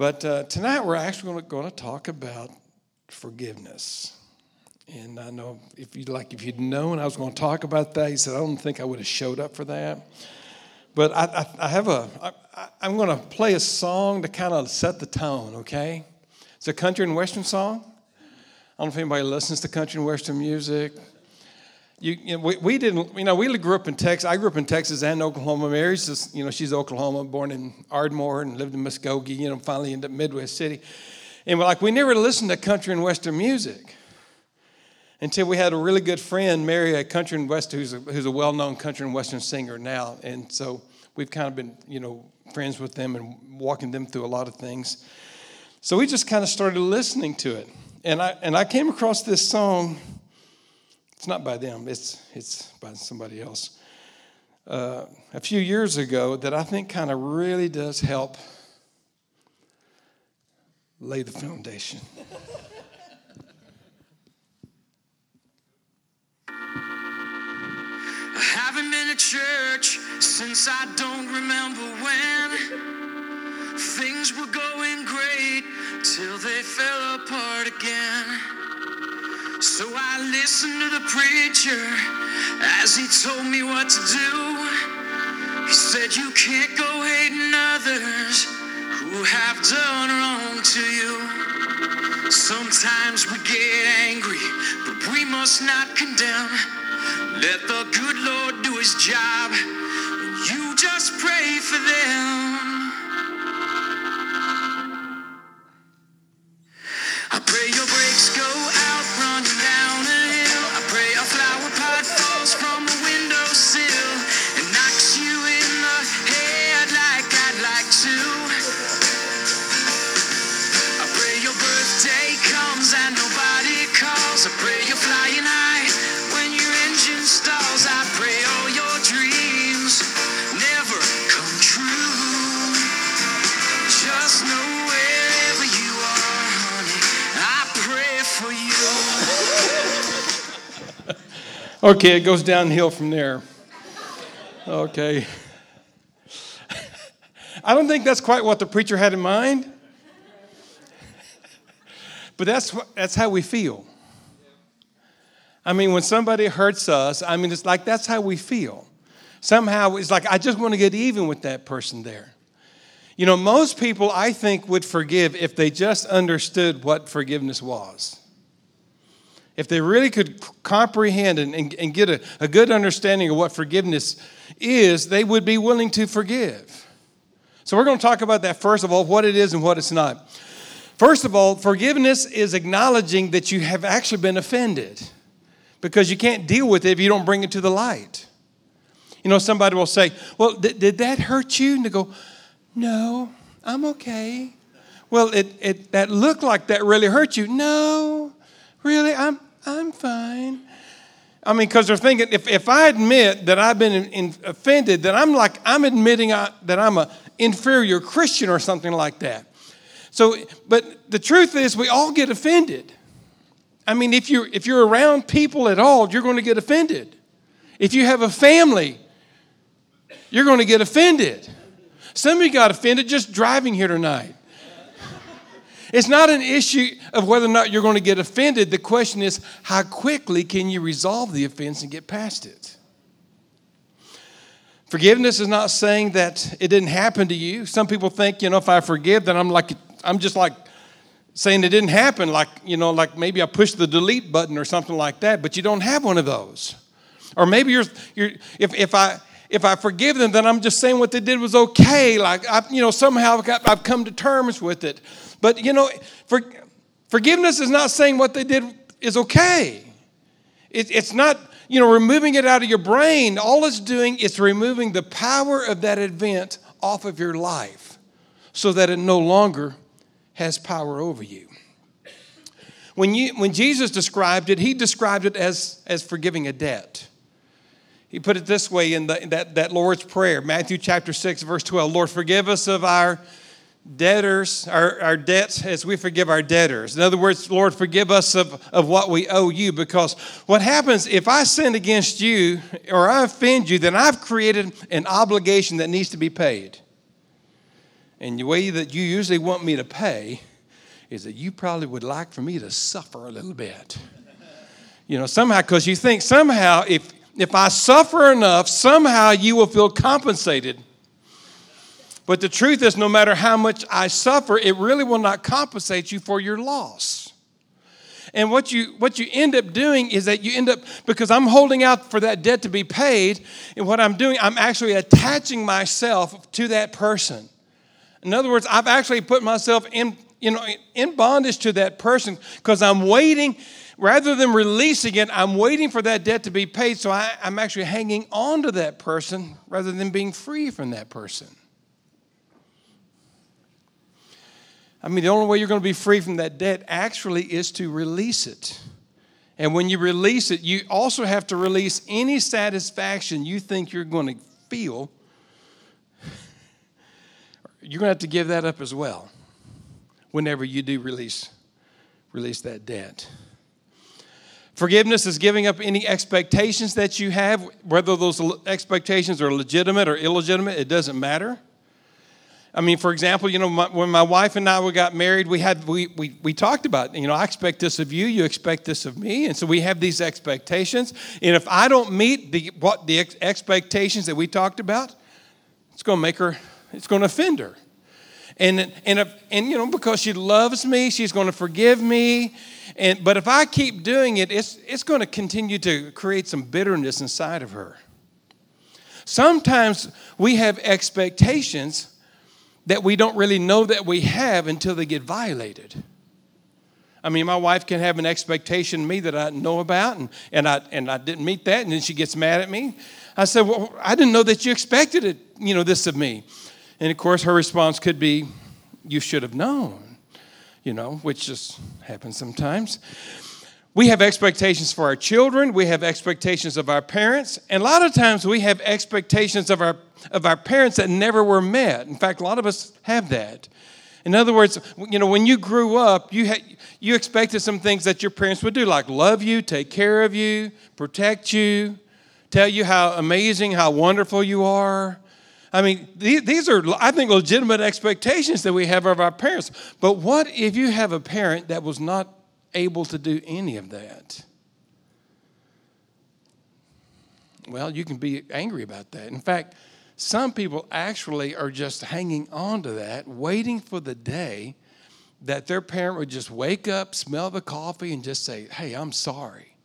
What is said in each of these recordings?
But uh, tonight we're actually going to talk about forgiveness. And I know if you like, if you'd known I was going to talk about that, you said I don't think I would have showed up for that. But I, I, I have a, I, I'm going to play a song to kind of set the tone. Okay, it's a country and western song. I don't know if anybody listens to country and western music. You, you know, we, we, didn't, you know, we grew up in Texas. I grew up in Texas and Oklahoma. Mary's just, you know, she's Oklahoma, born in Ardmore and lived in Muskogee, you know, finally ended up in Midwest City. And we're like, we never listened to country and western music until we had a really good friend marry a country and western, who's a, who's a well-known country and western singer now. And so we've kind of been, you know, friends with them and walking them through a lot of things. So we just kind of started listening to it. And I, and I came across this song it's not by them, it's, it's by somebody else. Uh, a few years ago that I think kind of really does help lay the foundation. I haven't been to church since I don't remember when things were going great till they fell apart again. So I listened to the preacher as he told me what to do. He said, You can't go hating others who have done wrong to you. Sometimes we get angry, but we must not condemn. Let the good Lord do his job, and you just pray for them. Okay, it goes downhill from there. Okay. I don't think that's quite what the preacher had in mind. But that's, that's how we feel. I mean, when somebody hurts us, I mean, it's like that's how we feel. Somehow it's like, I just want to get even with that person there. You know, most people, I think, would forgive if they just understood what forgiveness was. If they really could comprehend and, and, and get a, a good understanding of what forgiveness is, they would be willing to forgive. So, we're going to talk about that first of all, what it is and what it's not. First of all, forgiveness is acknowledging that you have actually been offended because you can't deal with it if you don't bring it to the light. You know, somebody will say, Well, did, did that hurt you? And they go, No, I'm okay. Well, it, it, that looked like that really hurt you. No, really, I'm, I'm fine. I mean, because they're thinking, if, if I admit that I've been in, in, offended, then I'm like, I'm admitting I, that I'm an inferior Christian or something like that. So, but the truth is, we all get offended. I mean, if you're, if you're around people at all, you're going to get offended. If you have a family, you're going to get offended. Some of you got offended just driving here tonight. It's not an issue of whether or not you're going to get offended. The question is, how quickly can you resolve the offense and get past it? Forgiveness is not saying that it didn't happen to you. Some people think, you know, if I forgive, then I'm like, I'm just like saying it didn't happen, like, you know, like maybe I pushed the delete button or something like that, but you don't have one of those. Or maybe you're, you're if, if I, if I forgive them, then I'm just saying what they did was okay. Like, I, you know, somehow I've, come to terms with it. But, you know, for, forgiveness is not saying what they did is okay. It, it's not, you know, removing it out of your brain. All it's doing is removing the power of that event off of your life so that it no longer has power over you. When, you, when Jesus described it, he described it as, as forgiving a debt. He put it this way in, the, in that, that Lord's Prayer, Matthew chapter 6, verse 12 Lord, forgive us of our debtors, our, our debts as we forgive our debtors. In other words, Lord, forgive us of, of what we owe you. Because what happens if I sin against you or I offend you, then I've created an obligation that needs to be paid. And the way that you usually want me to pay is that you probably would like for me to suffer a little bit. You know, somehow, because you think somehow if, if I suffer enough, somehow you will feel compensated. But the truth is, no matter how much I suffer, it really will not compensate you for your loss. And what you, what you end up doing is that you end up, because I'm holding out for that debt to be paid, and what I'm doing, I'm actually attaching myself to that person. In other words, I've actually put myself in, you know, in bondage to that person because I'm waiting, rather than releasing it, I'm waiting for that debt to be paid. So I, I'm actually hanging on to that person rather than being free from that person. I mean, the only way you're going to be free from that debt actually is to release it. And when you release it, you also have to release any satisfaction you think you're going to feel. You're going to have to give that up as well whenever you do release, release that debt. Forgiveness is giving up any expectations that you have, whether those expectations are legitimate or illegitimate, it doesn't matter. I mean, for example, you know, my, when my wife and I we got married, we had we, we we talked about, you know, I expect this of you, you expect this of me, and so we have these expectations. And if I don't meet the what the ex- expectations that we talked about, it's going to make her, it's going to offend her. And and if, and you know, because she loves me, she's going to forgive me. And but if I keep doing it, it's it's going to continue to create some bitterness inside of her. Sometimes we have expectations that we don't really know that we have until they get violated. I mean, my wife can have an expectation of me that I know about, and, and, I, and I didn't meet that, and then she gets mad at me. I said, Well, I didn't know that you expected it, you know, this of me. And of course, her response could be, You should have known, you know, which just happens sometimes. We have expectations for our children, we have expectations of our parents, and a lot of times we have expectations of our, of our parents that never were met. In fact, a lot of us have that. In other words, you know, when you grew up, you, had, you expected some things that your parents would do, like love you, take care of you, protect you, tell you how amazing, how wonderful you are. I mean, these are, I think, legitimate expectations that we have of our parents. But what if you have a parent that was not able to do any of that? Well, you can be angry about that. In fact, some people actually are just hanging on to that, waiting for the day that their parent would just wake up, smell the coffee, and just say, Hey, I'm sorry.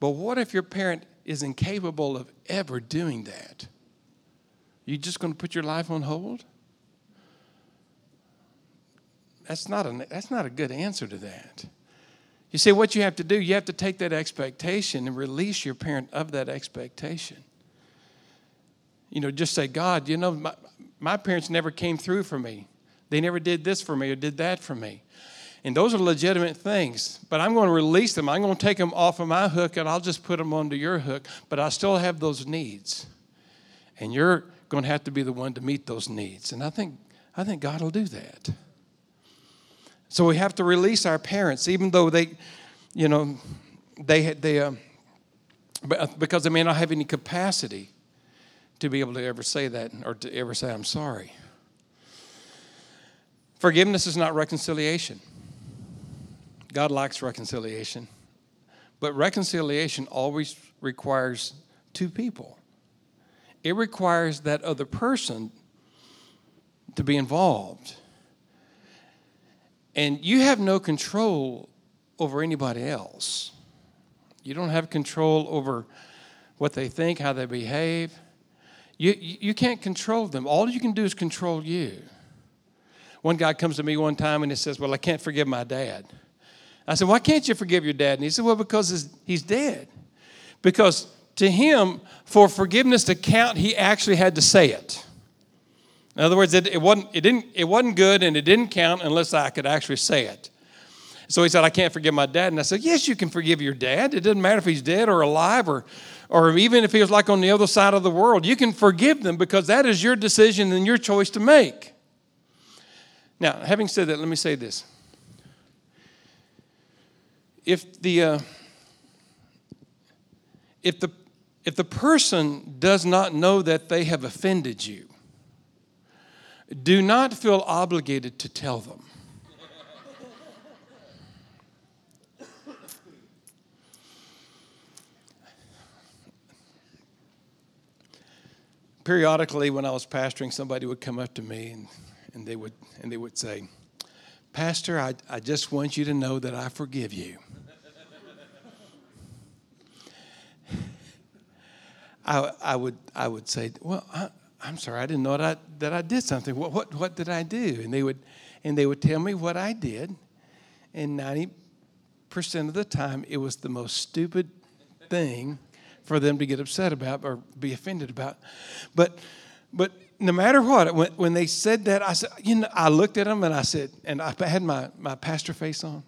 But what if your parent is incapable of ever doing that? You just going to put your life on hold? That's not, a, that's not a good answer to that. You see, what you have to do, you have to take that expectation and release your parent of that expectation. You know, just say, God, you know, my, my parents never came through for me. They never did this for me or did that for me. And those are legitimate things, but I'm going to release them. I'm going to take them off of my hook and I'll just put them onto your hook, but I still have those needs. And you're going to have to be the one to meet those needs. And I think, I think God will do that. So we have to release our parents, even though they, you know, they, they uh, uh, because they may not have any capacity to be able to ever say that or to ever say, I'm sorry. Forgiveness is not reconciliation. God likes reconciliation. But reconciliation always requires two people. It requires that other person to be involved. And you have no control over anybody else. You don't have control over what they think, how they behave. You, you can't control them. All you can do is control you. One guy comes to me one time and he says, Well, I can't forgive my dad. I said, Why can't you forgive your dad? And he said, Well, because he's dead. Because to him, for forgiveness to count, he actually had to say it. In other words, it, it, wasn't, it, didn't, it wasn't good and it didn't count unless I could actually say it. So he said, I can't forgive my dad. And I said, Yes, you can forgive your dad. It doesn't matter if he's dead or alive or, or even if he was like on the other side of the world. You can forgive them because that is your decision and your choice to make. Now, having said that, let me say this. If the, uh, if the, if the person does not know that they have offended you, do not feel obligated to tell them. Periodically, when I was pastoring, somebody would come up to me and, and, they, would, and they would say, Pastor, I, I just want you to know that I forgive you. I, I, would, I would say, Well, I, I'm sorry, I didn't know that I, that I did something. What, what, what did I do? And they, would, and they would tell me what I did. And 90% of the time, it was the most stupid thing for them to get upset about or be offended about. But, but no matter what, when, when they said that, I said, you know, I looked at them and I said, and I had my, my pastor face on.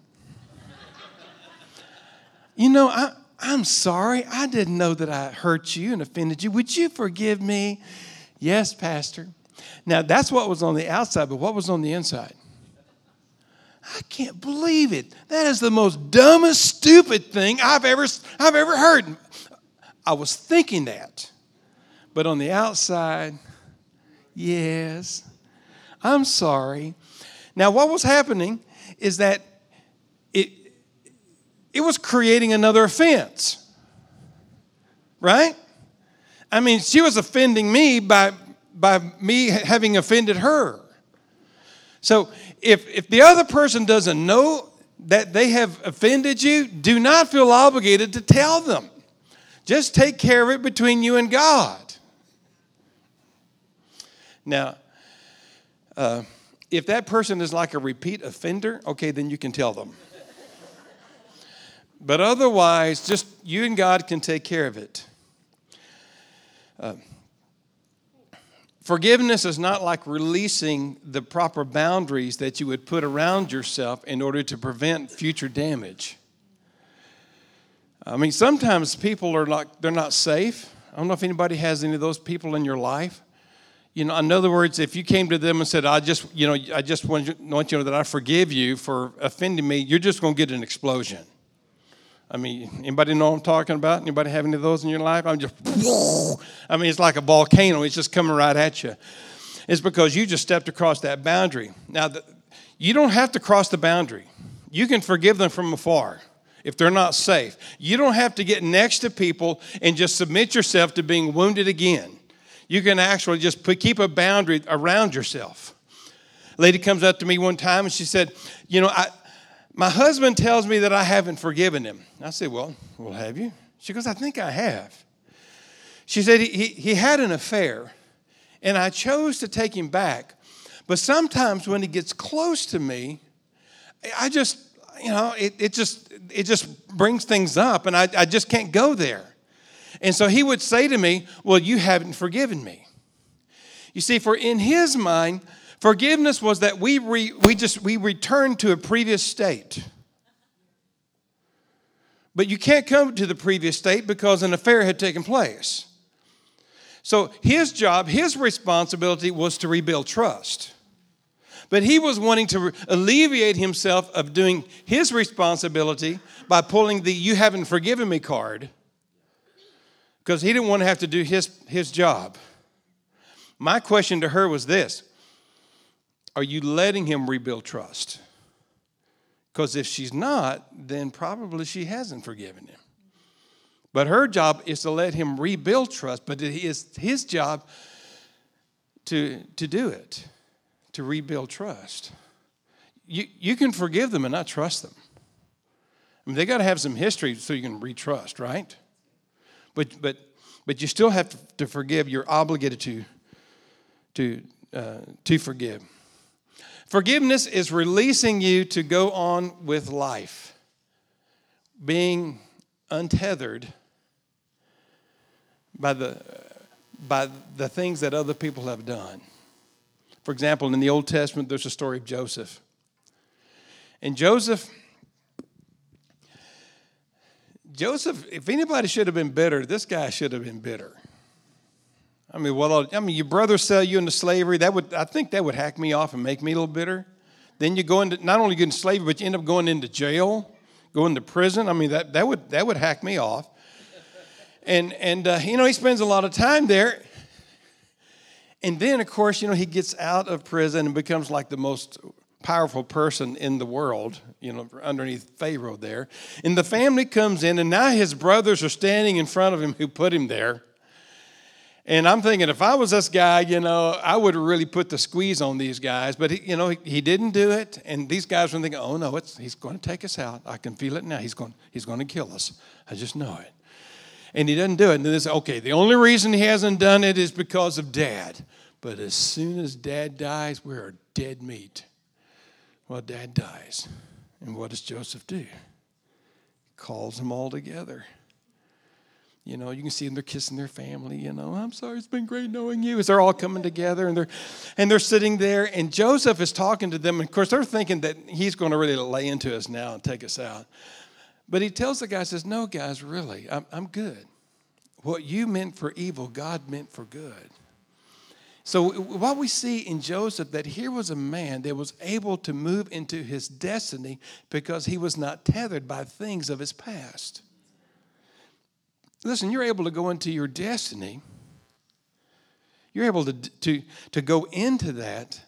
you know, I, I'm sorry. I didn't know that I hurt you and offended you. Would you forgive me? Yes, Pastor. Now, that's what was on the outside, but what was on the inside? I can't believe it. That is the most dumbest, stupid thing I've ever, I've ever heard. I was thinking that. But on the outside, yes, I'm sorry. Now, what was happening is that it, it was creating another offense, right? I mean, she was offending me by, by me having offended her. So if, if the other person doesn't know that they have offended you, do not feel obligated to tell them. Just take care of it between you and God. Now, uh, if that person is like a repeat offender, okay, then you can tell them. But otherwise, just you and God can take care of it. Forgiveness is not like releasing the proper boundaries that you would put around yourself in order to prevent future damage. I mean, sometimes people are like, they're not safe. I don't know if anybody has any of those people in your life. You know, in other words, if you came to them and said, I just, you know, I just want you, want you to know that I forgive you for offending me, you're just going to get an explosion. I mean, anybody know I'm talking about? Anybody have any of those in your life? I'm just, I mean, it's like a volcano. It's just coming right at you. It's because you just stepped across that boundary. Now, the, you don't have to cross the boundary. You can forgive them from afar if they're not safe. You don't have to get next to people and just submit yourself to being wounded again. You can actually just put, keep a boundary around yourself. A lady comes up to me one time and she said, You know, I, my husband tells me that I haven't forgiven him. I said, Well, well, have you? She goes, I think I have. She said, He, he had an affair, and I chose to take him back. But sometimes when he gets close to me, I just, you know, it, it just it just brings things up, and I, I just can't go there. And so he would say to me, Well, you haven't forgiven me. You see, for in his mind, Forgiveness was that we, re, we just we return to a previous state. But you can't come to the previous state because an affair had taken place. So his job, his responsibility was to rebuild trust. But he was wanting to alleviate himself of doing his responsibility by pulling the you haven't forgiven me card because he didn't want to have to do his, his job. My question to her was this are you letting him rebuild trust? Because if she's not, then probably she hasn't forgiven him. But her job is to let him rebuild trust, but it is his job to, to do it, to rebuild trust. You, you can forgive them and not trust them. I mean, they got to have some history so you can retrust, right? But, but, but you still have to forgive. You're obligated to, to, uh, to forgive. Forgiveness is releasing you to go on with life, being untethered by the, by the things that other people have done. For example, in the Old Testament, there's a story of Joseph. And Joseph, Joseph, if anybody should have been bitter, this guy should have been bitter. I mean, well, I mean, your brother sell you into slavery. That would, I think, that would hack me off and make me a little bitter. Then you go into not only get slavery, but you end up going into jail, going to prison. I mean, that that would that would hack me off. And and uh, you know, he spends a lot of time there. And then, of course, you know, he gets out of prison and becomes like the most powerful person in the world, you know, underneath Pharaoh there. And the family comes in, and now his brothers are standing in front of him who put him there. And I'm thinking, if I was this guy, you know, I would really put the squeeze on these guys. But, he, you know, he, he, didn't do it. And these guys were thinking, oh, no, he's going to take us out. I can feel it now. He's going, he's going to kill us. I just know it. And he doesn't do it. And then they say, okay, the only reason he hasn't done it is because of dad. But as soon as dad dies, we're dead meat. Well, dad dies. And what does Joseph do? He calls them all together. You know, you can see them, they're kissing their family, you know, I'm sorry, it's been great knowing you. As they're all coming together and they're and they're sitting there, and Joseph is talking to them. And of course, they're thinking that he's going to really lay into us now and take us out. But he tells the guy, says, No, guys, really, I'm, I'm good. What you meant for evil, God meant for good. So, what we see in Joseph, that here was a man that was able to move into his destiny because he was not tethered by things of his past. Listen, you're able to go into your destiny. You're able to, to, to go into that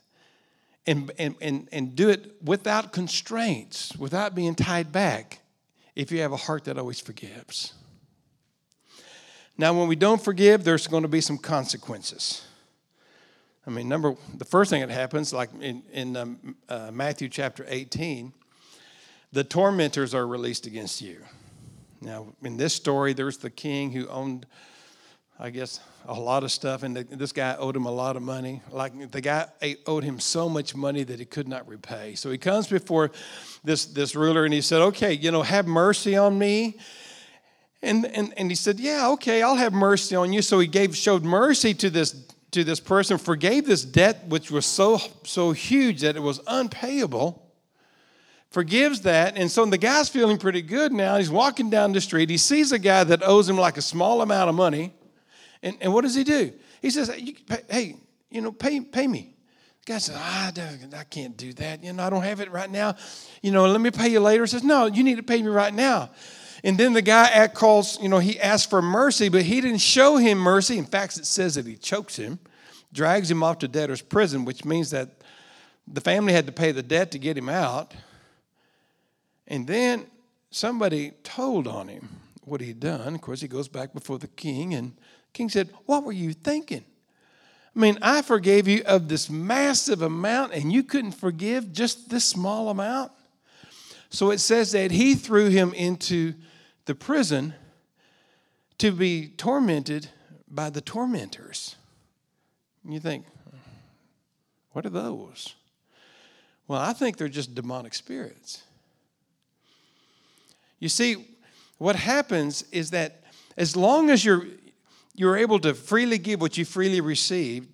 and, and, and, and do it without constraints, without being tied back, if you have a heart that always forgives. Now, when we don't forgive, there's going to be some consequences. I mean, number the first thing that happens, like in, in um, uh, Matthew chapter 18, the tormentors are released against you. Now, in this story, there's the king who owned, I guess, a lot of stuff, and this guy owed him a lot of money. Like the guy owed him so much money that he could not repay. So he comes before this, this ruler and he said, Okay, you know, have mercy on me. And, and, and he said, Yeah, okay, I'll have mercy on you. So he gave showed mercy to this to this person, forgave this debt which was so so huge that it was unpayable forgives that. And so the guy's feeling pretty good now. He's walking down the street. He sees a guy that owes him like a small amount of money. And, and what does he do? He says, Hey, you know, pay, pay me. The guy says, ah, I can't do that. You know, I don't have it right now. You know, let me pay you later. He says, No, you need to pay me right now. And then the guy calls, you know, he asks for mercy, but he didn't show him mercy. In fact, it says that he chokes him, drags him off to debtor's prison, which means that the family had to pay the debt to get him out. And then somebody told on him what he'd done. Of course, he goes back before the king, and the king said, What were you thinking? I mean, I forgave you of this massive amount, and you couldn't forgive just this small amount? So it says that he threw him into the prison to be tormented by the tormentors. You think, what are those? Well, I think they're just demonic spirits. You see, what happens is that as long as you're, you're able to freely give what you freely received,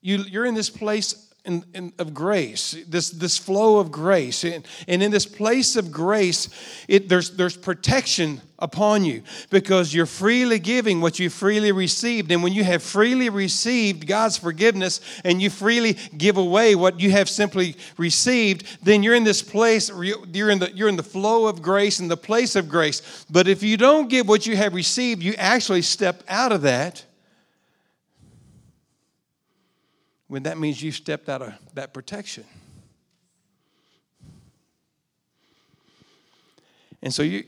you, you're in this place in, in, of grace, this, this flow of grace. And, and in this place of grace, it, there's, there's protection upon you because you're freely giving what you freely received. And when you have freely received God's forgiveness and you freely give away what you have simply received, then you're in this place, you're in the, you're in the flow of grace, in the place of grace. But if you don't give what you have received, you actually step out of that when that means you stepped out of that protection. And so you,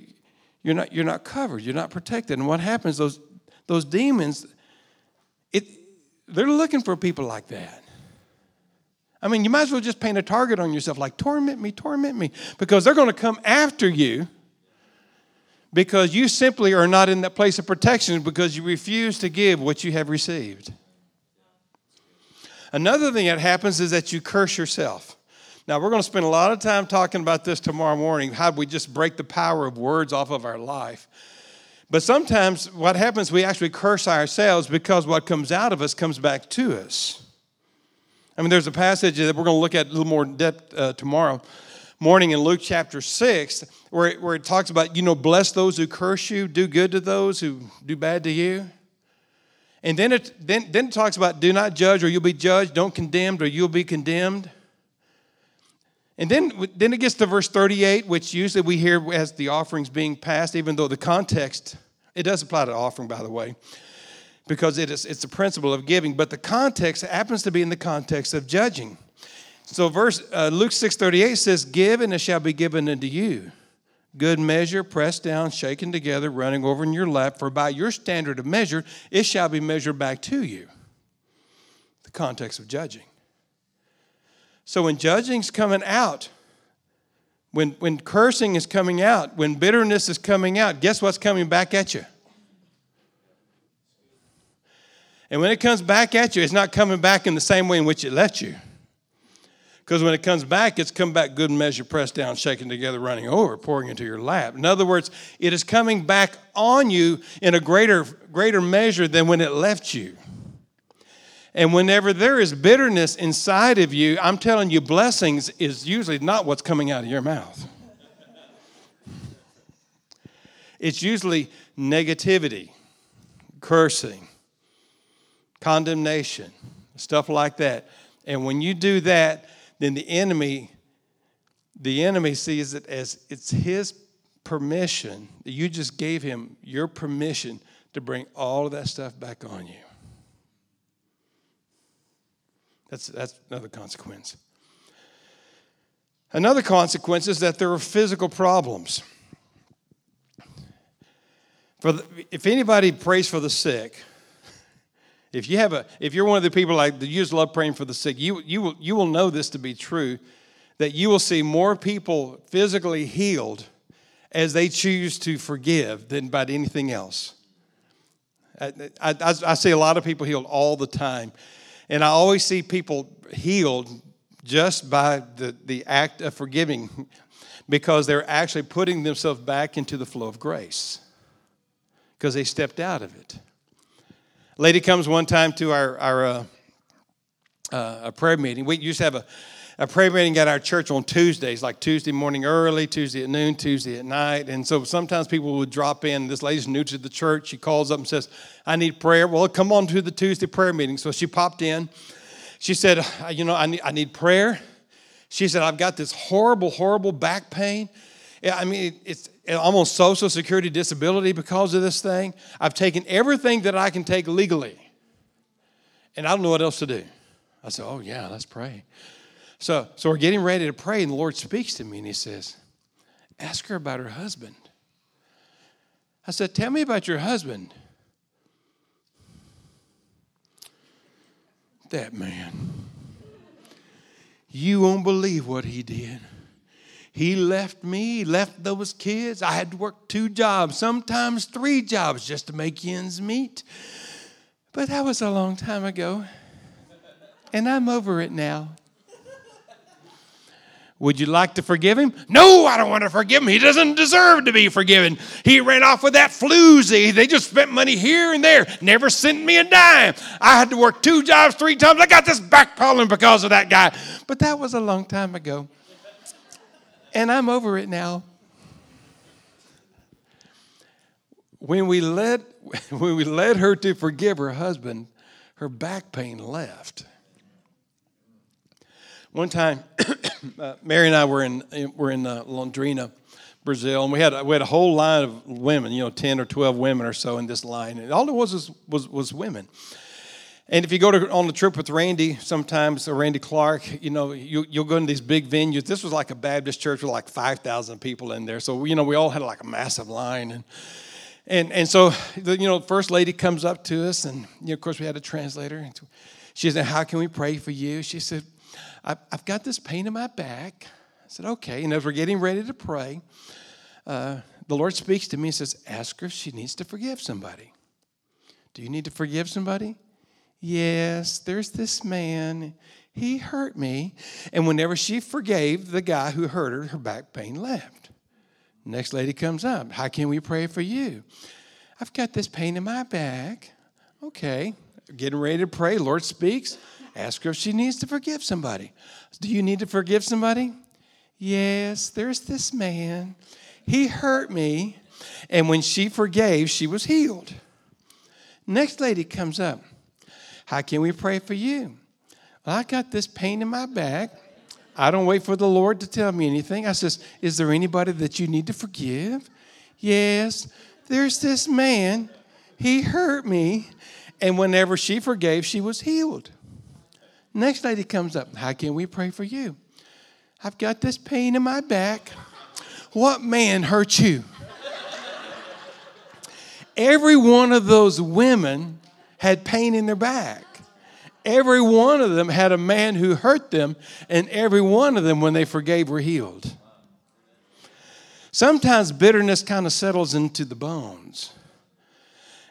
you're, not, you're not covered, you're not protected. And what happens, those, those demons, it, they're looking for people like that. I mean, you might as well just paint a target on yourself like, torment me, torment me, because they're going to come after you because you simply are not in that place of protection because you refuse to give what you have received. Another thing that happens is that you curse yourself. Now, we're going to spend a lot of time talking about this tomorrow morning how we just break the power of words off of our life. But sometimes what happens, we actually curse ourselves because what comes out of us comes back to us. I mean, there's a passage that we're going to look at a little more in depth uh, tomorrow morning in Luke chapter 6, where it, where it talks about, you know, bless those who curse you, do good to those who do bad to you. And then it, then, then it talks about do not judge or you'll be judged, don't condemn or you'll be condemned. And then, then it gets to verse 38, which usually we hear as the offerings being passed, even though the context, it does apply to offering, by the way. because it is, it's a principle of giving, but the context happens to be in the context of judging. So verse uh, Luke 6:38 says, "Give and it shall be given unto you. Good measure, pressed down, shaken together, running over in your lap, for by your standard of measure it shall be measured back to you." The context of judging. So when judging's coming out, when, when cursing is coming out, when bitterness is coming out, guess what's coming back at you? And when it comes back at you, it's not coming back in the same way in which it left you. Because when it comes back, it's come back good measure, pressed down, shaken together, running over, pouring into your lap. In other words, it is coming back on you in a greater, greater measure than when it left you. And whenever there is bitterness inside of you, I'm telling you, blessings is usually not what's coming out of your mouth. It's usually negativity, cursing, condemnation, stuff like that. And when you do that, then the enemy the enemy sees it as it's his permission that you just gave him your permission to bring all of that stuff back on you. That's that's another consequence. Another consequence is that there are physical problems. For the, if anybody prays for the sick if you have a, if you're one of the people like that you just love praying for the sick, you you will you will know this to be true, that you will see more people physically healed as they choose to forgive than by anything else. I, I, I see a lot of people healed all the time, and I always see people healed just by the, the act of forgiving because they're actually putting themselves back into the flow of grace because they stepped out of it lady comes one time to our, our uh, uh, a prayer meeting. We used to have a, a prayer meeting at our church on Tuesdays, like Tuesday morning early, Tuesday at noon, Tuesday at night. And so sometimes people would drop in. This lady's new to the church. She calls up and says, I need prayer. Well, come on to the Tuesday prayer meeting. So she popped in. She said, You know, I need, I need prayer. She said, I've got this horrible, horrible back pain. I mean, it's almost social security disability because of this thing. I've taken everything that I can take legally, and I don't know what else to do. I said, Oh, yeah, let's pray. So, so we're getting ready to pray, and the Lord speaks to me, and He says, Ask her about her husband. I said, Tell me about your husband. That man. You won't believe what he did. He left me, left those kids. I had to work two jobs, sometimes three jobs just to make ends meet. But that was a long time ago. And I'm over it now. Would you like to forgive him? No, I don't want to forgive him. He doesn't deserve to be forgiven. He ran off with that floozy. They just spent money here and there, never sent me a dime. I had to work two jobs three times. I got this back problem because of that guy. But that was a long time ago and I'm over it now. When we led, when we led her to forgive her husband, her back pain left. One time, uh, Mary and I were in, were in uh, Londrina, Brazil, and we had, we had a whole line of women, you know, 10 or 12 women or so in this line. And all there was was, was, was women. And if you go to, on the trip with Randy, sometimes, or Randy Clark, you know, you, will go in these big venues. This was like a Baptist church with like 5,000 people in there. So, you know, we all had like a massive line. And, and, and so, the, you know, first lady comes up to us, and, you know, of course, we had a translator. And she said, How can we pray for you? She said, I've got this pain in my back. I said, Okay. And as we're getting ready to pray, uh, the Lord speaks to me and says, Ask her if she needs to forgive somebody. Do you need to forgive somebody? Yes, there's this man. He hurt me. And whenever she forgave the guy who hurt her, her back pain left. Next lady comes up. How can we pray for you? I've got this pain in my back. Okay. Getting ready to pray. Lord speaks. Ask her if she needs to forgive somebody. Do you need to forgive somebody? Yes, there's this man. He hurt me. And when she forgave, she was healed. Next lady comes up. How can we pray for you? Well, I got this pain in my back. I don't wait for the Lord to tell me anything. I says, Is there anybody that you need to forgive? Yes, there's this man. He hurt me. And whenever she forgave, she was healed. Next lady comes up, How can we pray for you? I've got this pain in my back. What man hurt you? Every one of those women had pain in their back. Every one of them had a man who hurt them, and every one of them, when they forgave, were healed. Sometimes bitterness kind of settles into the bones.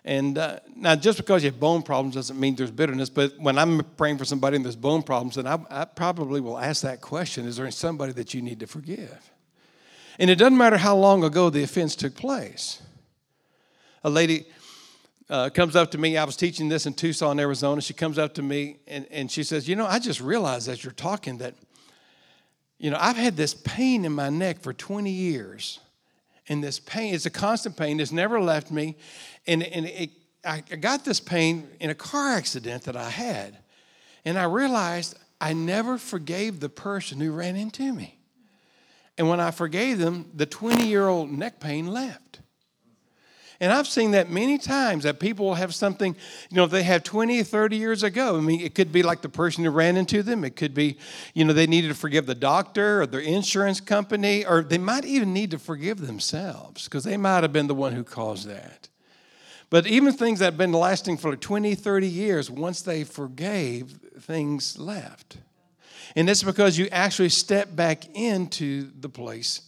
And uh, now, just because you have bone problems doesn't mean there's bitterness, but when I'm praying for somebody and there's bone problems, then I, I probably will ask that question Is there somebody that you need to forgive? And it doesn't matter how long ago the offense took place. A lady uh, comes up to me. I was teaching this in Tucson, Arizona. She comes up to me and, and she says, You know, I just realized as you're talking that, you know, I've had this pain in my neck for 20 years. And this pain, it's a constant pain, it's never left me. And, and it, I got this pain in a car accident that I had. And I realized I never forgave the person who ran into me. And when I forgave them, the 20 year old neck pain left. And I've seen that many times that people will have something, you know, they have 20 30 years ago. I mean, it could be like the person who ran into them. It could be, you know, they needed to forgive the doctor or their insurance company, or they might even need to forgive themselves because they might have been the one who caused that. But even things that have been lasting for 20, 30 years, once they forgave, things left. And it's because you actually step back into the place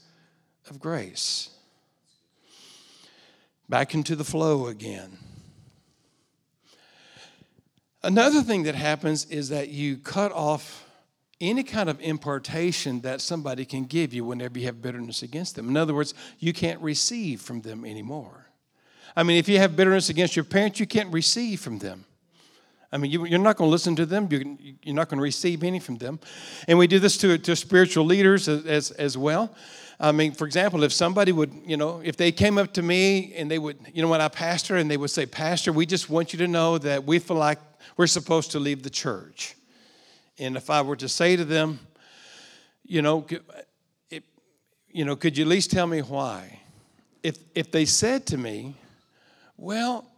of grace back into the flow again. Another thing that happens is that you cut off any kind of impartation that somebody can give you whenever you have bitterness against them. In other words, you can't receive from them anymore. I mean, if you have bitterness against your parents, you can't receive from them. I mean, you, are not going to listen to them. You're not going to receive any from them. And we do this to, to spiritual leaders as, as, as well. I mean, for example, if somebody would, you know, if they came up to me and they would, you know, when I pastor and they would say, Pastor, we just want you to know that we feel like we're supposed to leave the church. And if I were to say to them, you know, it, you know, could you at least tell me why? If, if they said to me, well,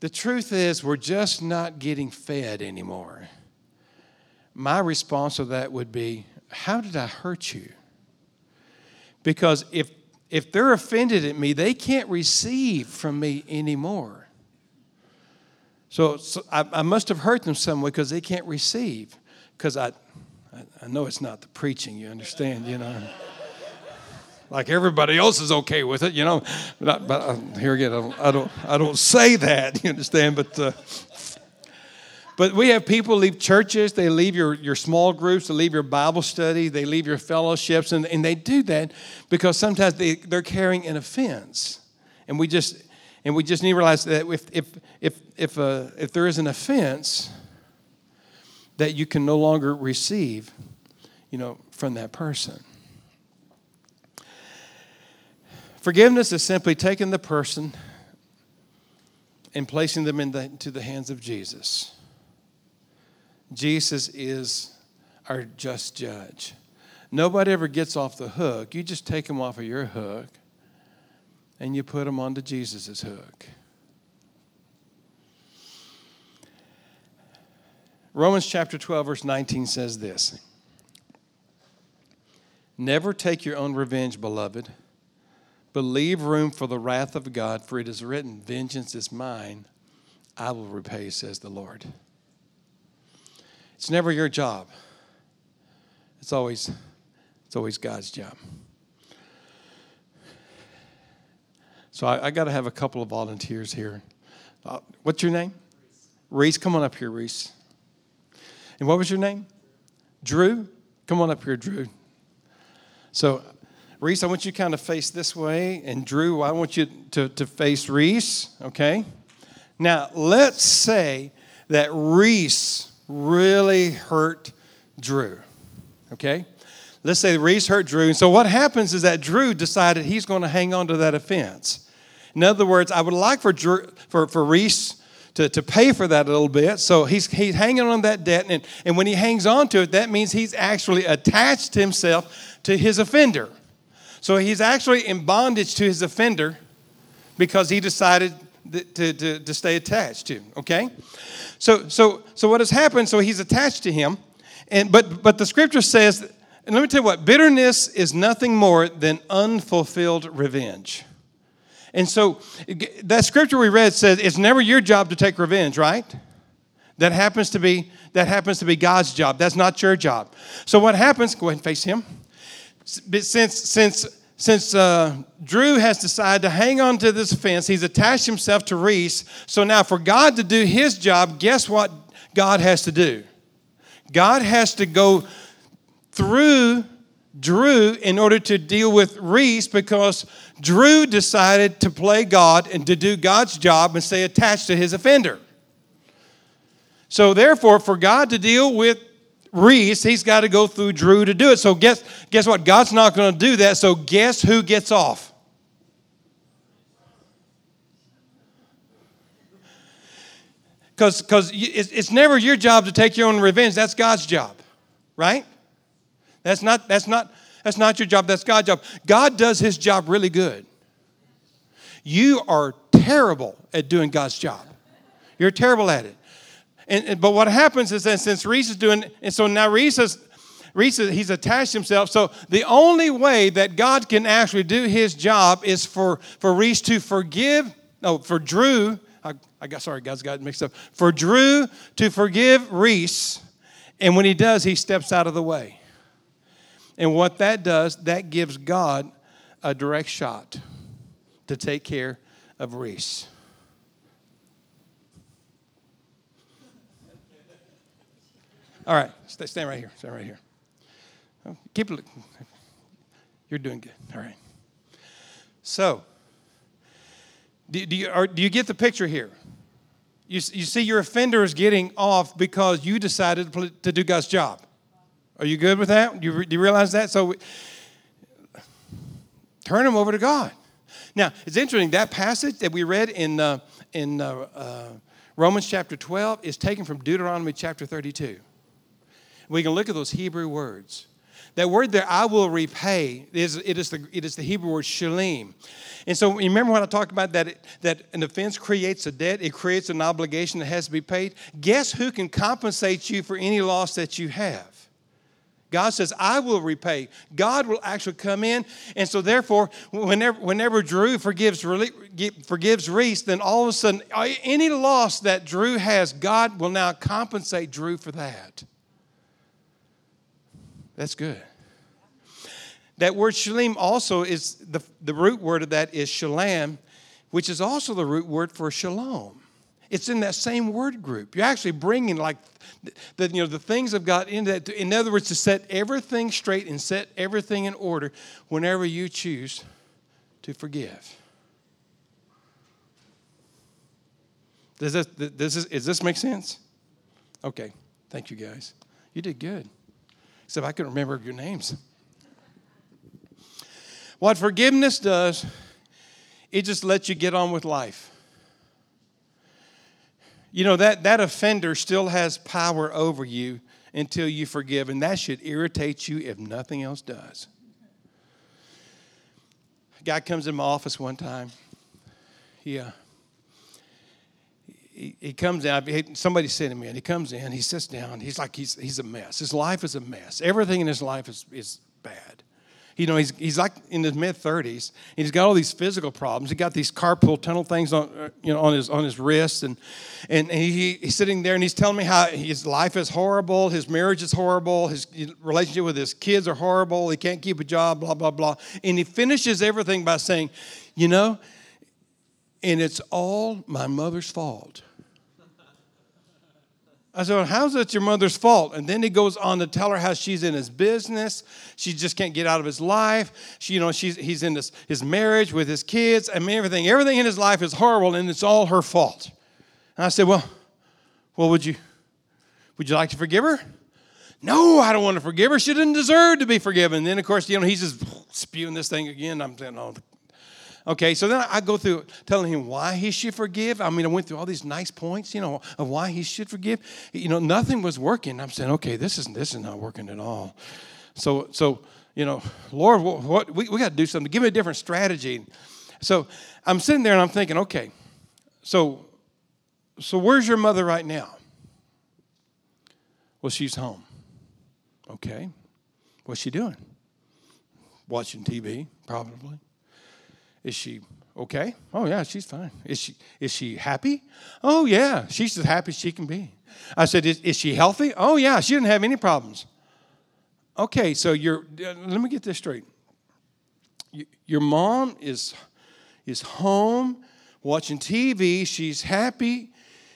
the truth is we're just not getting fed anymore, my response to that would be, how did I hurt you? Because if, if they're offended at me, they can't receive from me anymore. So, so I, I, must have hurt them some way because they can't receive. Because I, I, I know it's not the preaching, you understand, you know. like everybody else is okay with it, you know. But, but uh, here again, I don't, I don't, I don't say that, you understand. But uh, but we have people leave churches, they leave your, your small groups, they leave your Bible study, they leave your fellowships, and, and they do that because sometimes they, they're carrying an offense. And we just and we just need to realize that if if if if, uh, if there is an offense, that you can no longer receive, you know, from that person. Forgiveness is simply taking the person and placing them in the, into the hands of Jesus. Jesus is our just judge. Nobody ever gets off the hook. You just take them off of your hook and you put them onto Jesus' hook. Romans chapter 12, verse 19 says this Never take your own revenge, beloved, but leave room for the wrath of God, for it is written, Vengeance is mine, I will repay, says the Lord. It's never your job. It's always, it's always God's job. So I, I got to have a couple of volunteers here. Uh, what's your name? Reese. Reese, come on up here, Reese. And what was your name? Drew. Come on up here, Drew. So, Reese, I want you to kind of face this way, and Drew, I want you to, to face Reese, okay? Now, let's say that Reese really hurt Drew. Okay? Let's say Reese hurt Drew. And so what happens is that Drew decided he's going to hang on to that offense. In other words, I would like for, Drew, for, for Reese to, to pay for that a little bit. So he's, he's hanging on that debt. And, and when he hangs on to it, that means he's actually attached himself to his offender. So he's actually in bondage to his offender because he decided to, to, to stay attached to. Okay? So, so, so what has happened, so he's attached to him. And, but, but the scripture says, and let me tell you what, bitterness is nothing more than unfulfilled revenge. And so that scripture we read says it's never your job to take revenge, right? That happens to be that happens to be God's job. That's not your job. So what happens? Go ahead and face him. Since since since uh, Drew has decided to hang on to this fence, he's attached himself to Reese. So now, for God to do his job, guess what God has to do? God has to go through Drew in order to deal with Reese because Drew decided to play God and to do God's job and stay attached to his offender. So, therefore, for God to deal with Reese, he's got to go through Drew to do it. So guess, guess what? God's not going to do that. So guess who gets off? Because it's, never your job to take your own revenge. That's God's job, right? That's not, that's, not, that's not your job. That's God's job. God does his job really good. You are terrible at doing God's job. You're terrible at it. And, but what happens is that since Reese is doing, and so now Reese is, Reese, he's attached himself. So the only way that God can actually do his job is for, for Reese to forgive, no, for Drew, I, I got, sorry, God's got mixed up. For Drew to forgive Reese, and when he does, he steps out of the way. And what that does, that gives God a direct shot to take care of Reese. All right, stand right here. Stand right here. Oh, keep it. You're doing good. All right. So, do, do, you, do you get the picture here? You, you see, your offender is getting off because you decided to, do God's job. Are you good with that? Do you, do you realize that? So, turn him over to God. Now, it's interesting, that passage that we read in, uh, in uh, uh, Romans chapter 12 is taken from Deuteronomy chapter 32 we can look at those Hebrew words. That word there, I will repay, is, it, is the, it is the Hebrew word shalim. And so remember when I talked about that, that an offense creates a debt, it creates an obligation that has to be paid? Guess who can compensate you for any loss that you have? God says, I will repay. God will actually come in. And so, therefore, whenever, whenever Drew forgives, forgives Reese, then all of a sudden, any loss that Drew has, God will now compensate Drew for that. That's good. That word shalim also is the, the root word of that is shalom, which is also the root word for shalom. It's in that same word group. You're actually bringing like the, you know, the things of God into that. In other words, to set everything straight and set everything in order whenever you choose to forgive. Does this, does this, does this make sense? Okay. Thank you, guys. You did good except I couldn't remember your names. What forgiveness does, it just lets you get on with life. You know, that, that offender still has power over you until you forgive, and that should irritate you if nothing else does. A guy comes in my office one time. He, uh, he, comes in, somebody to me, and he comes in, he sits down, he's like, he's, he's a mess. His life is a mess. Everything in his life is, is bad. You know, he's, he's like in his mid 30s, and he's got all these physical problems. He got these carpal tunnel things on, uh, you know, on his on his wrists, and and he, he's sitting there and he's telling me how his life is horrible, his marriage is horrible, his relationship with his kids are horrible. He can't keep a job, blah blah blah. And he finishes everything by saying, you know, and it's all my mother's fault. I said, well, how's that your mother's fault? And then he goes on to tell her how she's in his business. She just can't get out of his life. She, you know, she's, he's in this, his marriage with his kids. I mean, everything. Everything in his life is horrible, and it's all her fault. And I said, well, well, would you, would you like to forgive her? No, I don't want to forgive her. She didn't deserve to be forgiven. And then, of course, you know, he's just spewing this thing again. I'm saying, oh, Okay, so then I go through telling him why he should forgive. I mean, I went through all these nice points, you know, of why he should forgive. You know, nothing was working. I'm saying, okay, this isn't this is not working at all. So, so you know, Lord, what, what we, we got to do something. Give me a different strategy. So I'm sitting there and I'm thinking, okay, So, so where's your mother right now? Well, she's home. Okay. What's she doing? Watching TV, probably. Is she okay? Oh yeah, she's fine. Is she is she happy? Oh yeah, she's as happy as she can be. I said, is, is she healthy? Oh yeah, she didn't have any problems. Okay, so you're uh, let me get this straight. Your mom is is home watching TV, she's happy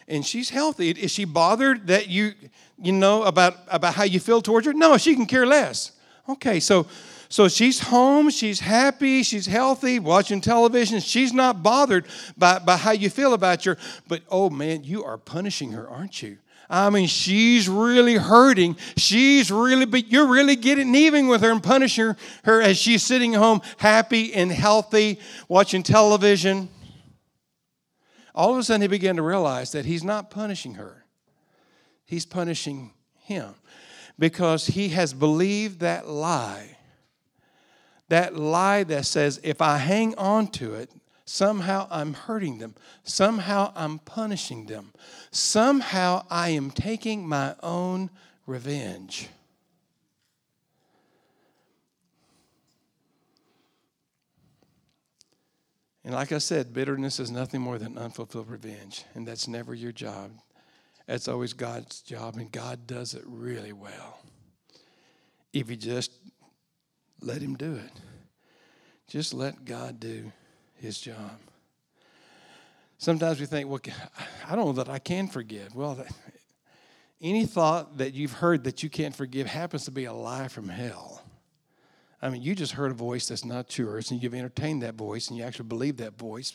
and she's healthy. Is she bothered that you you know about about how you feel towards her? No, she can care less. Okay, so so she's home, she's happy, she's healthy, watching television. She's not bothered by, by how you feel about her. But oh man, you are punishing her, aren't you? I mean, she's really hurting. She's really, but you're really getting even with her and punishing her, her as she's sitting home happy and healthy, watching television. All of a sudden, he began to realize that he's not punishing her, he's punishing him because he has believed that lie that lie that says if I hang on to it, somehow I'm hurting them, somehow I'm punishing them, somehow I am taking my own revenge. And like I said, bitterness is nothing more than unfulfilled revenge, and that's never your job. That's always God's job, and God does it really well. If you just let Him do it. Just let God do His job. Sometimes we think, well, I don't know that I can forgive. Well, any thought that you've heard that you can't forgive happens to be a lie from hell. I mean, you just heard a voice that's not yours, and you've entertained that voice, and you actually believe that voice.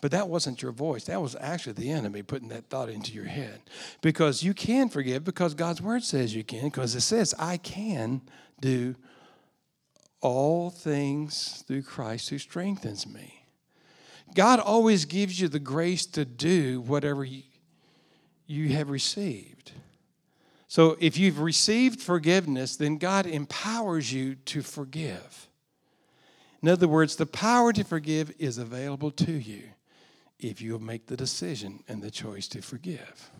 But that wasn't your voice. That was actually the enemy putting that thought into your head. Because you can forgive, because God's word says you can, because it says, I can do all things through Christ who strengthens me. God always gives you the grace to do whatever you, you have received. So if you've received forgiveness, then God empowers you to forgive. In other words, the power to forgive is available to you if you make the decision and the choice to forgive.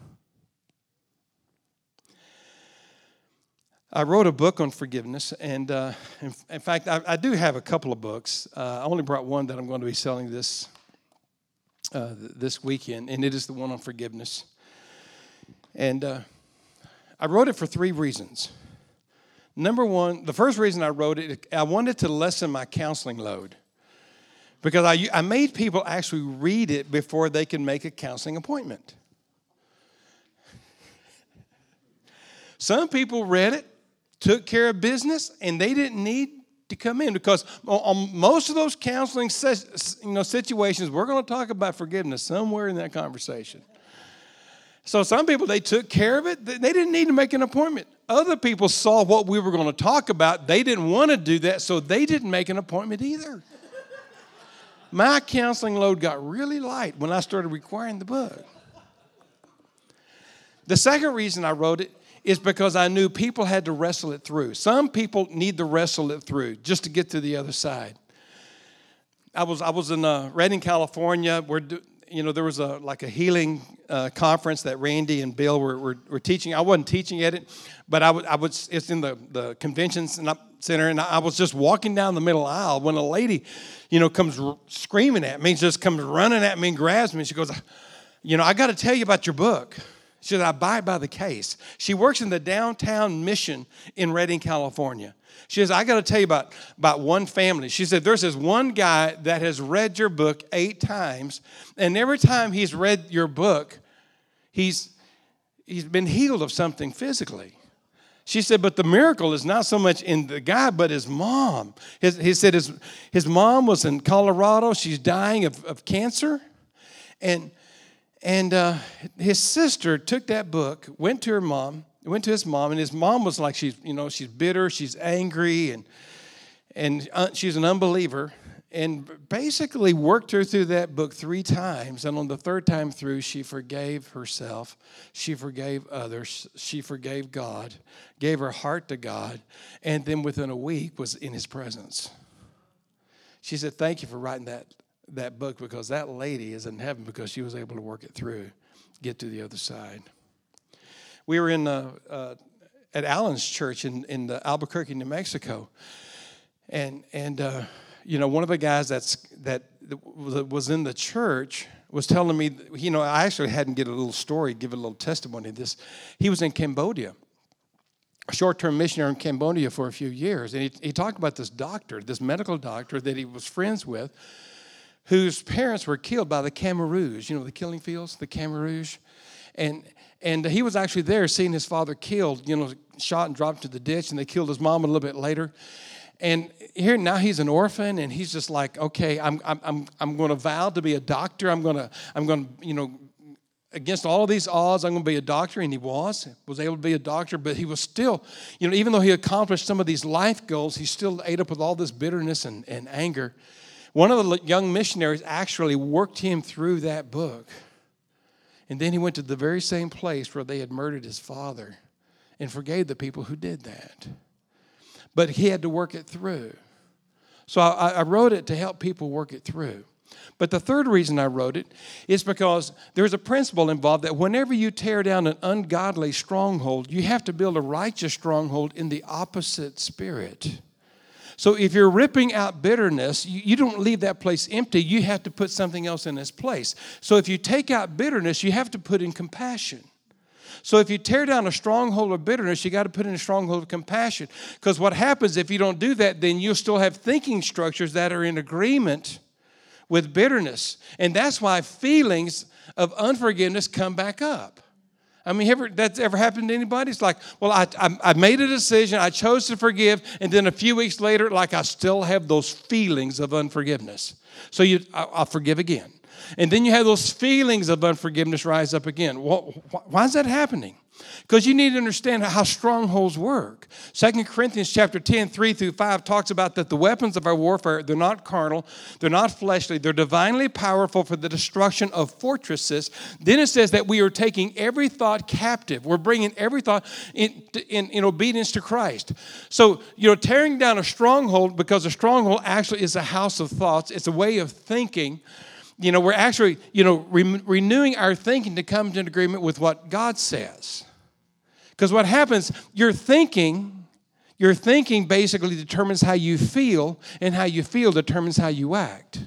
I wrote a book on forgiveness, and uh, in, in, fact, I, I, do have a couple of books. Uh, I only brought one that I'm going to be selling this uh, this weekend, and it is the one on forgiveness. And uh, I wrote it for three reasons. Number one, the first reason I wrote it, I wanted to lessen my counseling load because I, I made people actually read it before they can make a counseling appointment. Some people read it took care of business, and they didn't need to come in because on most of those counseling you know, situations, we're going to talk about forgiveness somewhere in that conversation. So some people they took care of it. They didn't need to make an appointment. Other people saw what we were going to talk about. They didn't want to do that, so they didn't make an appointment either. My counseling load got really light when I started requiring the book. The second reason I wrote it is because I knew people had to wrestle it through. Some people need to wrestle it through just to get to the other side. I was I was in uh, Redding, California. Where you know there was a like a healing uh, conference that Randy and Bill were, were, were, teaching. I wasn't teaching at it, but I, I was. It's in the the convention center, and I was just walking down the middle aisle when a lady, you know, comes r- screaming at me, just comes running at me and grabs me. She goes, "You know, I got to tell you about your book." She said, I buy by the case. She works in the downtown mission in Redding, California. She says, I got to tell you about, about one family. She said, There's this one guy that has read your book eight times, and every time he's read your book, he's, he's been healed of something physically. She said, but the miracle is not so much in the guy, but his mom. His, he said his, his mom was in Colorado. She's dying of, of cancer. And and uh, his sister took that book, went to her mom, went to his mom, and his mom was like, she's, you know, she's bitter, she's angry, and, and uh, she's an unbeliever. And basically worked her through that book three times. And on the third time through, she forgave herself. She forgave others. She forgave God, gave her heart to God, and then within a week was in his presence. She said, Thank you for writing that that book because that lady is in heaven because she was able to work it through, get to the other side. We were in uh, uh, at Allen's church in in Albuquerque, New Mexico, and and uh, you know one of the guys that's that was in the church was telling me, you know, I actually hadn't get a little story, give a little testimony. This, he was in Cambodia a short-term missionary in Cambodia for a few years, and he, he talked about this doctor, this medical doctor that he was friends with, whose parents were killed by the Rouge, you know, the killing fields, the Rouge. And, and he was actually there seeing his father killed, you know, shot and dropped into the ditch, and they killed his mom a little bit later. And here now he's an orphan, and he's just like, okay, I'm, I'm, I'm, I'm going to vow to be a doctor. I'm going to, I'm going to, you know, against all of these odds, I'm going to be a doctor, and he was, was able to be a doctor, but he was still, you know, even though he accomplished some of these life goals, he still ate up with all this bitterness and, and anger. One of the young missionaries actually worked him through that book. And then he went to the very same place where they had murdered his father and forgave the people who did that. But he had to work it through. So I, I wrote it to help people work it through. But the third reason I wrote it is because there's a principle involved that whenever you tear down an ungodly stronghold, you have to build a righteous stronghold in the opposite spirit. So if you're ripping out bitterness, you, don't leave that place empty. You have to put something else in its place. So if you take out bitterness, you have to put in compassion. So if you tear down a stronghold of bitterness, you got to put in a stronghold of compassion. Because what happens if you don't do that, then you'll still have thinking structures that are in agreement with bitterness. And that's why feelings of unforgiveness come back up. I mean, ever, that's ever happened to anybody? It's like, well, I, I, I, made a decision, I chose to forgive, and then a few weeks later, like I still have those feelings of unforgiveness. So you, I, I'll forgive again. And then you have those feelings of unforgiveness rise up again. Well, why is that happening? Because you need to understand how strongholds work. Second Corinthians chapter 10, 3 through 5 talks about that the weapons of our warfare, they're not carnal, they're not fleshly, they're divinely powerful for the destruction of fortresses. Then it says that we are taking every thought captive. We're bringing every thought in, in, in obedience to Christ. So, you know, tearing down a stronghold, because a stronghold actually is a house of thoughts, it's a way of thinking you know, we're actually, you know, re- renewing our thinking to come to an agreement with what God says. Because what happens, your thinking, your thinking basically determines how you feel, and how you feel determines how you act.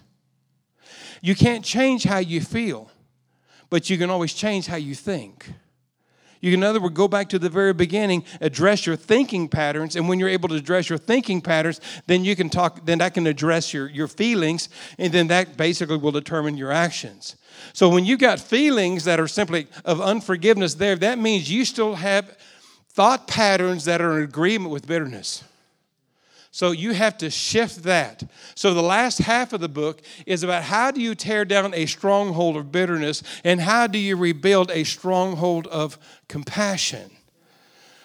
You can't change how you feel, but you can always change how you think. You can, in other words, go back to the very beginning, address your thinking patterns, and when you're able to address your thinking patterns, then you can talk, then that can address your, your feelings, and then that basically will determine your actions. So when you've got feelings that are simply of unforgiveness there, that means you still have thought patterns that are in agreement with bitterness. So you have to shift that. So the last half of the book is about how do you tear down a stronghold of bitterness and how do you rebuild a stronghold of compassion.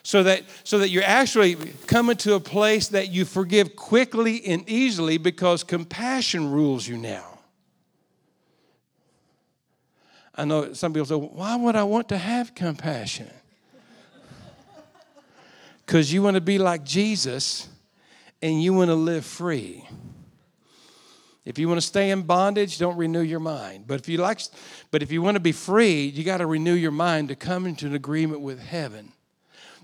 So that, so that you're actually coming to a place that you forgive quickly and easily because compassion rules you now. I know some people say, why would I want to have compassion? Because you want to be like Jesus and you want to live free. If you want to stay in bondage, don't renew your mind. But if you like, but if you want to be free, you got to renew your mind to come into an agreement with heaven.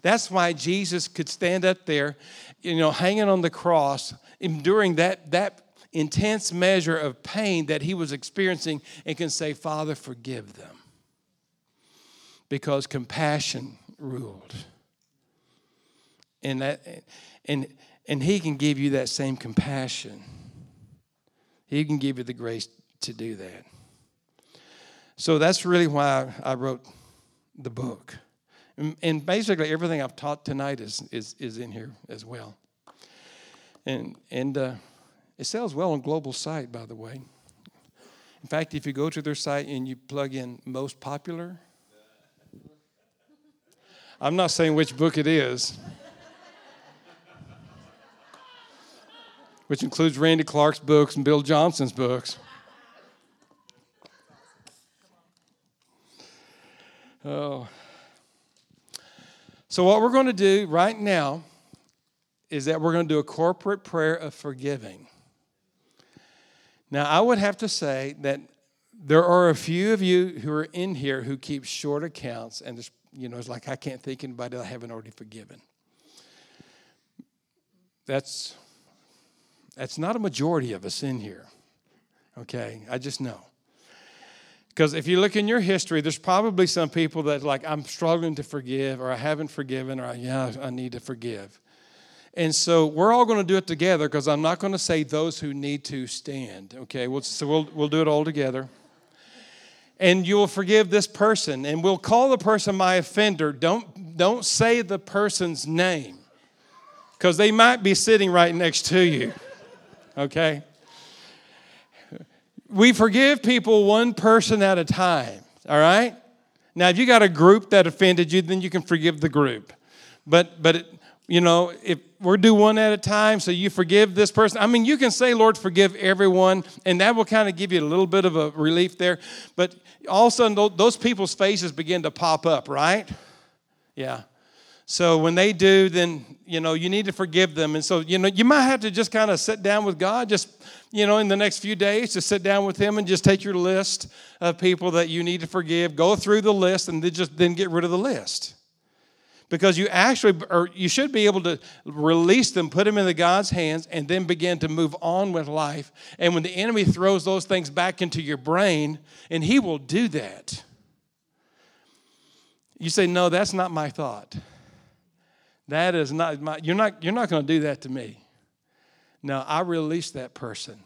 That's why Jesus could stand up there, you know, hanging on the cross, enduring that that intense measure of pain that he was experiencing, and can say, "Father, forgive them," because compassion ruled. And that, and and He can give you that same compassion. He can give you the grace to do that. So that's really why I wrote the book. And basically, everything I've taught tonight is, is, is in here as well. And, and uh, it sells well on Global Site, by the way. In fact, if you go to their site and you plug in most popular, I'm not saying which book it is. Which includes Randy Clark's books and Bill Johnson's books. Oh. So, what we're going to do right now is that we're going to do a corporate prayer of forgiving. Now, I would have to say that there are a few of you who are in here who keep short accounts, and there's, you know, it's like I can't think anybody I haven't already forgiven. That's that's not a majority of us in here. Okay, I just know. Because if you look in your history, there's probably some people that like I'm struggling to forgive, or I haven't forgiven, or yeah, I need to forgive. And so we're all going to do it together because I'm not going to say those who need to stand. Okay, we'll, so we'll, we'll do it all together. And you will forgive this person, and we'll call the person my offender. Don't, don't say the person's name because they might be sitting right next to you. Okay? We forgive people one person at a time, all right? Now, if you got a group that offended you, then you can forgive the group. But, but it, you know, if we're do one at a time, so you forgive this person. I mean, you can say, Lord, forgive everyone, and that will kind of give you a little bit of a relief there. But all of a sudden, those people's faces begin to pop up, right? Yeah. So when they do, then, you know, you need to forgive them. And so, you know, you might have to just kind of sit down with God, just, you know, in the next few days, to sit down with Him and just take your list of people that you need to forgive, go through the list, and then just then get rid of the list. Because you actually or you should be able to release them put them into god's hands and then begin to move on with life. And when the enemy throws those things back into your brain and he will do that. You say no that's not my thought that is not my you're not you're not going to do that to me. No i release that person.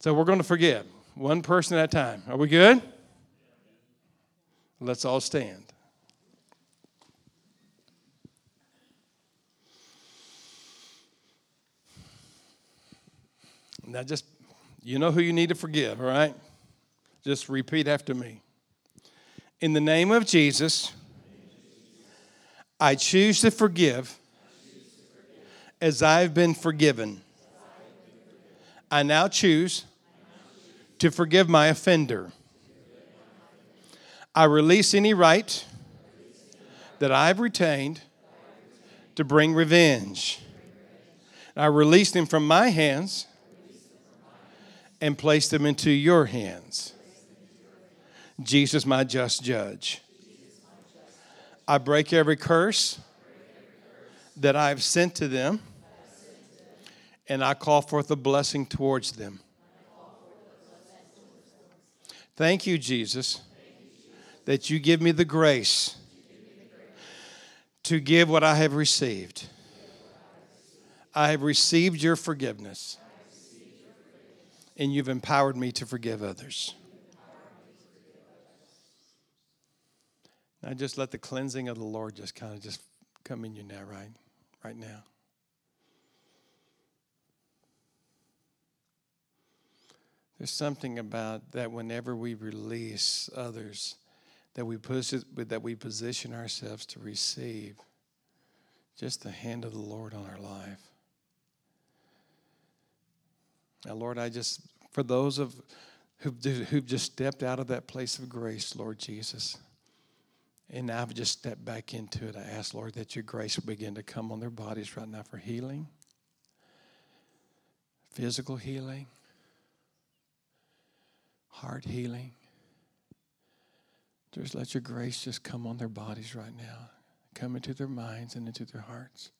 So we're going to forgive one person at a time. Are we good? Let's all stand. Now, just, you know who you need to forgive, all right? Just repeat after me. In the name of Jesus, I choose to forgive as I've been forgiven. I now choose to forgive my offender. I release any right that I've retained to bring revenge. I release them from my hands and place them into your hands. Jesus, my just judge. I break every curse that I've sent to them, and I call forth a blessing towards them. Thank you, Jesus, that you give me the grace to give what I have received. I have received your forgiveness and you've empowered me to forgive others. Now just let the cleansing of the Lord just kind of just come in you now, right? Right now. There's something about that whenever we release others, that we push it, that we position ourselves to receive just the hand of the Lord on our life. Now, Lord, I just, for those of who've, who've just stepped out of that place of grace, Lord Jesus, and I've just stepped back into it, I ask, Lord, that your grace will begin to come on their bodies right now for healing, physical healing, heart healing. Just let your grace just come on their bodies right now, come into their minds and into their hearts.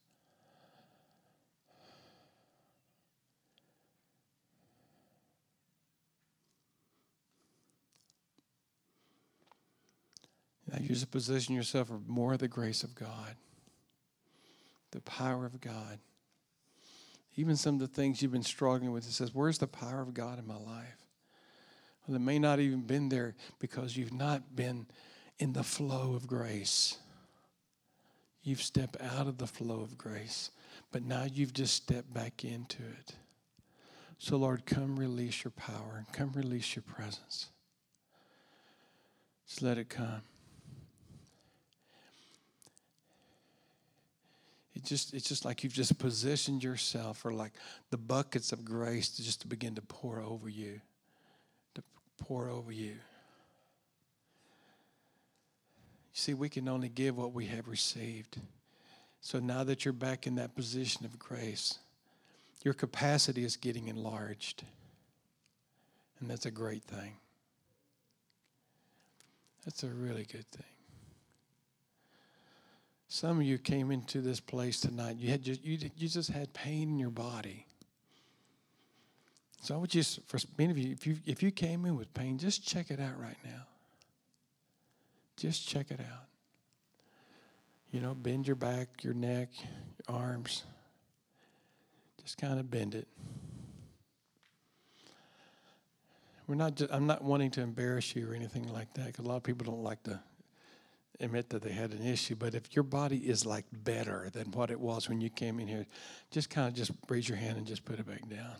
Now you just position yourself for more of the grace of God, the power of God. Even some of the things you've been struggling with, it says, Where's the power of God in my life? Well, it may not even been there because you've not been in the flow of grace. You've stepped out of the flow of grace, but now you've just stepped back into it. So, Lord, come release your power and come release your presence. Just let it come. It just it's just like you've just positioned yourself for like the buckets of grace to just to begin to pour over you to pour over you you see we can only give what we have received so now that you're back in that position of grace your capacity is getting enlarged And that's a great thing. That's a really good thing. Some of you came into this place tonight. You had just, you, you just had pain in your body. So I would just, for many of you, if you if you came in with pain, just check it out right now. Just check it out. You know, bend your back, your neck, your arms. Just kind of bend it. We're not. Just, I'm not wanting to embarrass you or anything like that, because a lot of people don't like to admit that they had an issue. But if your body is like better than what it was when you came in here, just kind of just raise your hand and just put it back down.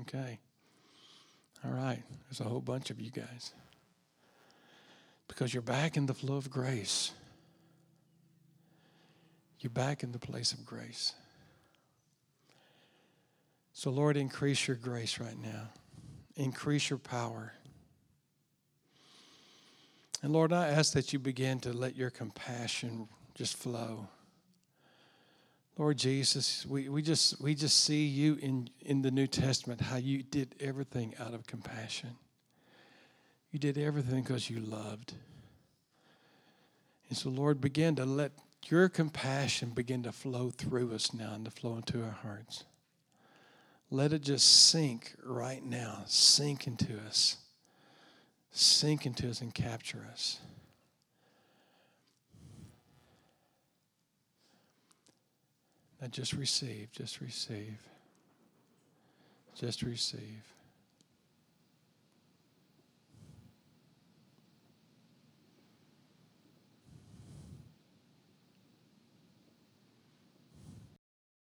Okay. All right. There's a whole bunch of you guys. Because you're back in the flow of grace. You're back in the place of grace. So, Lord, increase your grace right now, increase your power. And Lord, I ask that you begin to let your compassion just flow. Lord Jesus, we, we just we just see you in, in the New Testament, how you did everything out of compassion. You did everything because you loved. And so, Lord, begin to let your compassion begin to flow through us now and to flow into our hearts. Let it just sink right now, sink into us, sink into us and capture us. Now just receive, just receive, just receive.